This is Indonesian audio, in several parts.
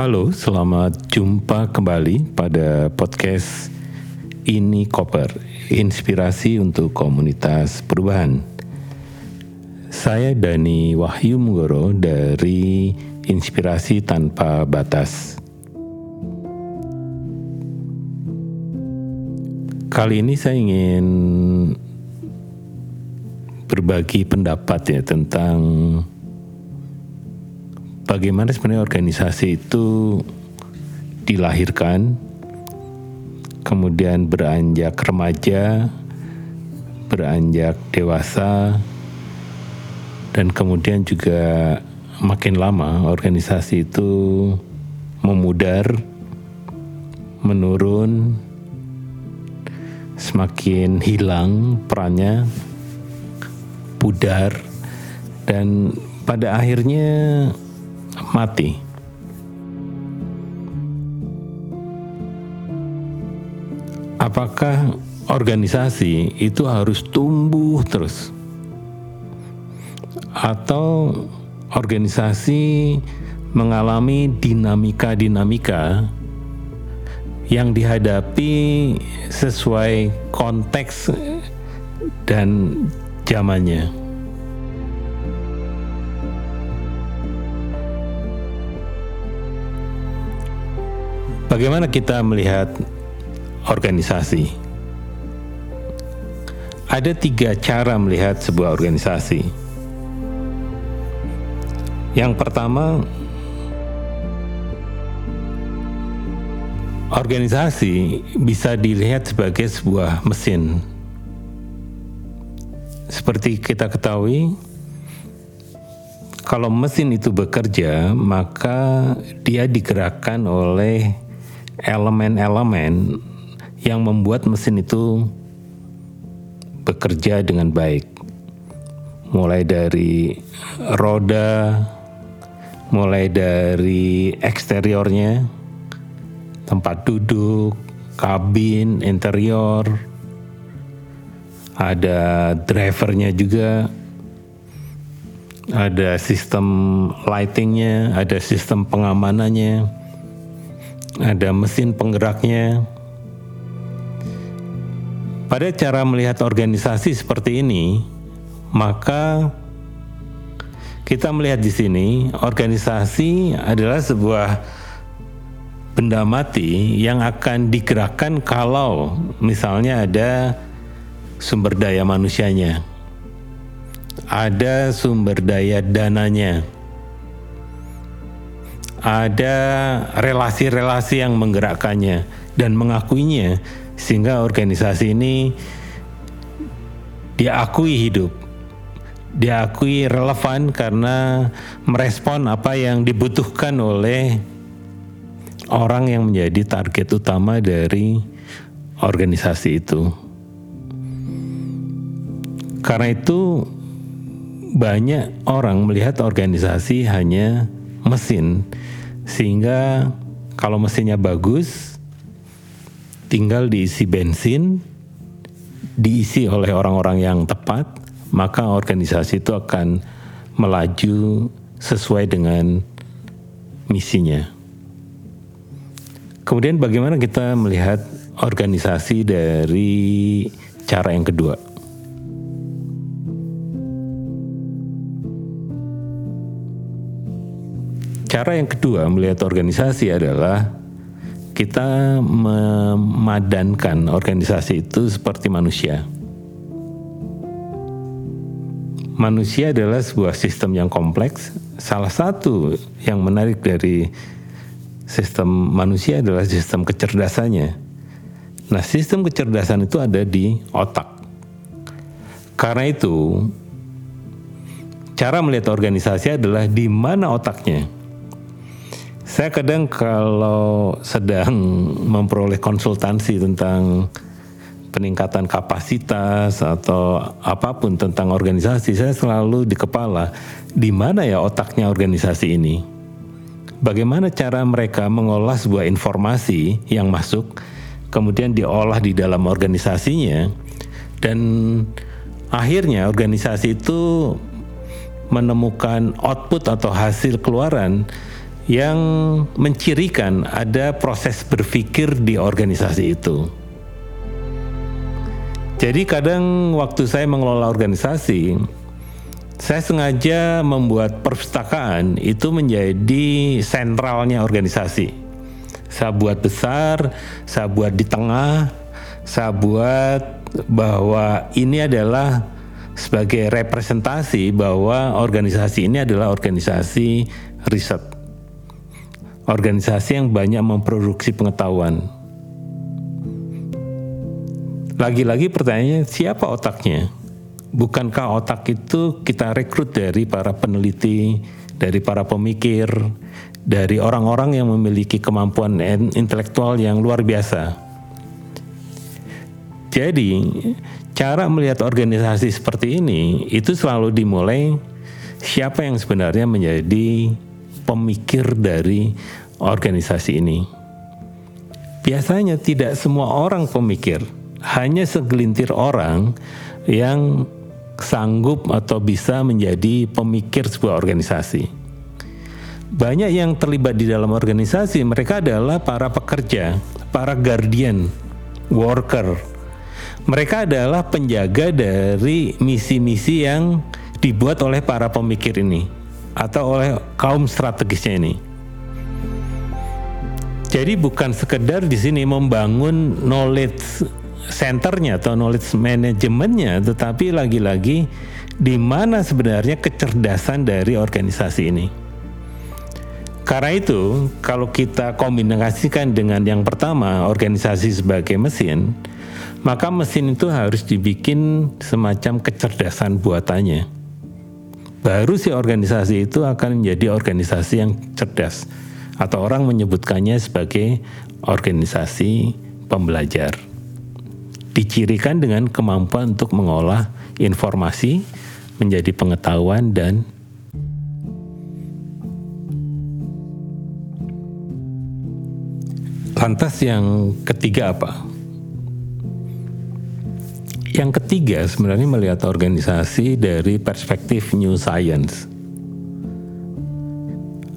Halo, selamat jumpa kembali pada podcast Ini Koper, inspirasi untuk komunitas perubahan. Saya Dani Wahyu Munggoro dari Inspirasi Tanpa Batas. Kali ini saya ingin berbagi pendapat ya tentang bagaimana sebenarnya organisasi itu dilahirkan, kemudian beranjak remaja, beranjak dewasa, dan kemudian juga makin lama organisasi itu memudar, menurun, semakin hilang perannya, pudar, dan pada akhirnya mati. Apakah organisasi itu harus tumbuh terus? Atau organisasi mengalami dinamika-dinamika yang dihadapi sesuai konteks dan zamannya. Bagaimana kita melihat organisasi? Ada tiga cara melihat sebuah organisasi. Yang pertama, organisasi bisa dilihat sebagai sebuah mesin. Seperti kita ketahui, kalau mesin itu bekerja, maka dia digerakkan oleh elemen-elemen yang membuat mesin itu bekerja dengan baik. Mulai dari roda, mulai dari eksteriornya, tempat duduk, kabin, interior, ada drivernya juga, ada sistem lightingnya, ada sistem pengamanannya, ada mesin penggeraknya. Pada cara melihat organisasi seperti ini, maka kita melihat di sini organisasi adalah sebuah benda mati yang akan digerakkan kalau misalnya ada sumber daya manusianya, ada sumber daya dananya, ada relasi-relasi yang menggerakkannya dan mengakuinya sehingga organisasi ini diakui hidup diakui relevan karena merespon apa yang dibutuhkan oleh orang yang menjadi target utama dari organisasi itu. Karena itu banyak orang melihat organisasi hanya mesin sehingga kalau mesinnya bagus tinggal diisi bensin diisi oleh orang-orang yang tepat maka organisasi itu akan melaju sesuai dengan misinya. Kemudian bagaimana kita melihat organisasi dari cara yang kedua Cara yang kedua melihat organisasi adalah kita memadankan organisasi itu seperti manusia. Manusia adalah sebuah sistem yang kompleks. Salah satu yang menarik dari sistem manusia adalah sistem kecerdasannya. Nah, sistem kecerdasan itu ada di otak. Karena itu, cara melihat organisasi adalah di mana otaknya. Saya kadang kalau sedang memperoleh konsultansi tentang peningkatan kapasitas atau apa pun tentang organisasi, saya selalu di kepala di mana ya otaknya organisasi ini. Bagaimana cara mereka mengolah sebuah informasi yang masuk, kemudian diolah di dalam organisasinya, dan akhirnya organisasi itu menemukan output atau hasil keluaran yang mencirikan ada proses berpikir di organisasi itu. Jadi kadang waktu saya mengelola organisasi, saya sengaja membuat perpustakaan itu menjadi sentralnya organisasi. Saya buat besar, saya buat di tengah, saya buat bahwa ini adalah sebagai representasi bahwa organisasi ini adalah organisasi riset. Organisasi yang banyak memproduksi pengetahuan lagi-lagi pertanyaannya siapa otaknya? Bukankah otak itu kita rekrut dari para peneliti, dari para pemikir, dari orang-orang yang memiliki kemampuan intelektual yang luar biasa? Jadi, cara melihat organisasi seperti ini itu selalu dimulai siapa yang sebenarnya menjadi pemikir dari organisasi ini. Biasanya tidak semua orang pemikir hanya segelintir orang yang sanggup atau bisa menjadi pemikir sebuah organisasi. Banyak yang terlibat di dalam organisasi, mereka adalah para pekerja, para guardian, worker. Mereka adalah penjaga dari misi-misi yang dibuat oleh para pemikir ini atau oleh kaum strategisnya ini. Jadi bukan sekedar di sini membangun knowledge centernya atau knowledge manajemennya, tetapi lagi-lagi di mana sebenarnya kecerdasan dari organisasi ini. Karena itu, kalau kita kombinasikan dengan yang pertama, organisasi sebagai mesin, maka mesin itu harus dibikin semacam kecerdasan buatannya. Baru si organisasi itu akan menjadi organisasi yang cerdas, atau orang menyebutkannya sebagai organisasi pembelajar dicirikan dengan kemampuan untuk mengolah informasi menjadi pengetahuan dan lantas yang ketiga apa? Yang ketiga sebenarnya melihat organisasi dari perspektif new science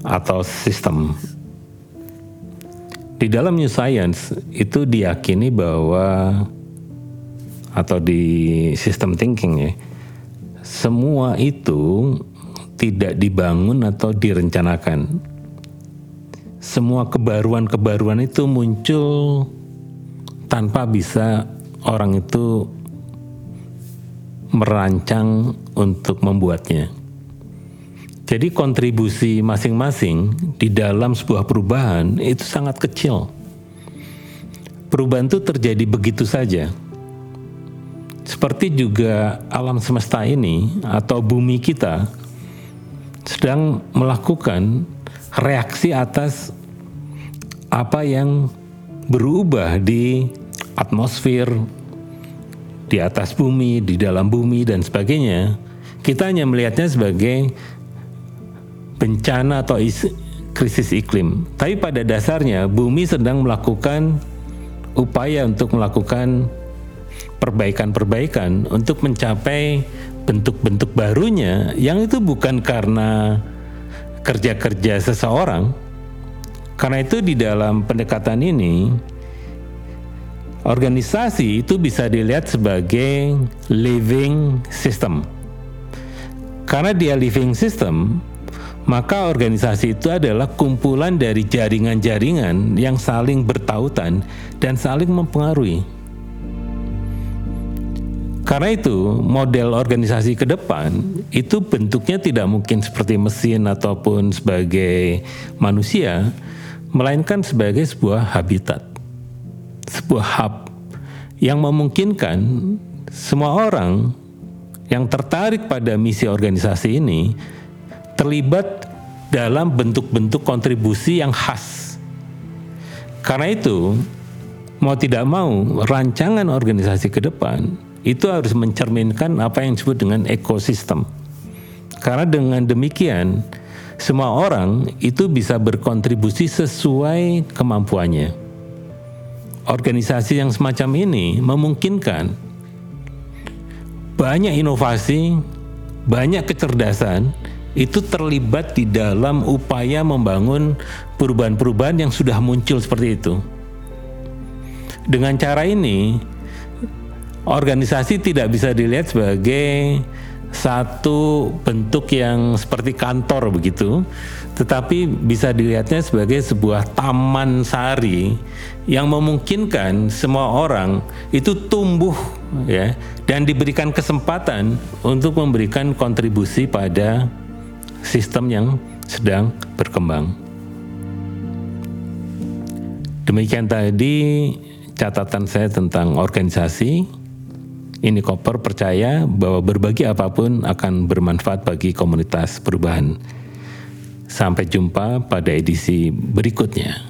atau sistem. Di dalam new science itu diyakini bahwa atau di sistem thinking ya, semua itu tidak dibangun atau direncanakan. Semua kebaruan-kebaruan itu muncul tanpa bisa orang itu merancang untuk membuatnya. Jadi kontribusi masing-masing di dalam sebuah perubahan itu sangat kecil. Perubahan itu terjadi begitu saja seperti juga alam semesta ini atau bumi kita sedang melakukan reaksi atas apa yang berubah di atmosfer, di atas bumi, di dalam bumi dan sebagainya. Kita hanya melihatnya sebagai bencana atau krisis iklim. Tapi pada dasarnya bumi sedang melakukan upaya untuk melakukan perbaikan-perbaikan untuk mencapai bentuk-bentuk barunya yang itu bukan karena kerja-kerja seseorang. Karena itu di dalam pendekatan ini organisasi itu bisa dilihat sebagai living system. Karena dia living system, maka organisasi itu adalah kumpulan dari jaringan-jaringan yang saling bertautan dan saling mempengaruhi. Karena itu model organisasi ke depan itu bentuknya tidak mungkin seperti mesin ataupun sebagai manusia, melainkan sebagai sebuah habitat, sebuah hub yang memungkinkan semua orang yang tertarik pada misi organisasi ini terlibat dalam bentuk-bentuk kontribusi yang khas. Karena itu, mau tidak mau, rancangan organisasi ke depan itu harus mencerminkan apa yang disebut dengan ekosistem. Karena dengan demikian, semua orang itu bisa berkontribusi sesuai kemampuannya. Organisasi yang semacam ini memungkinkan banyak inovasi, banyak kecerdasan itu terlibat di dalam upaya membangun perubahan-perubahan yang sudah muncul seperti itu. Dengan cara ini, organisasi tidak bisa dilihat sebagai satu bentuk yang seperti kantor begitu, tetapi bisa dilihatnya sebagai sebuah taman sari yang memungkinkan semua orang itu tumbuh ya dan diberikan kesempatan untuk memberikan kontribusi pada sistem yang sedang berkembang. Demikian tadi catatan saya tentang organisasi ini Koper percaya bahwa berbagi apa pun akan bermanfaat bagi komunitas perubahan. Sampai jumpa pada edisi berikutnya.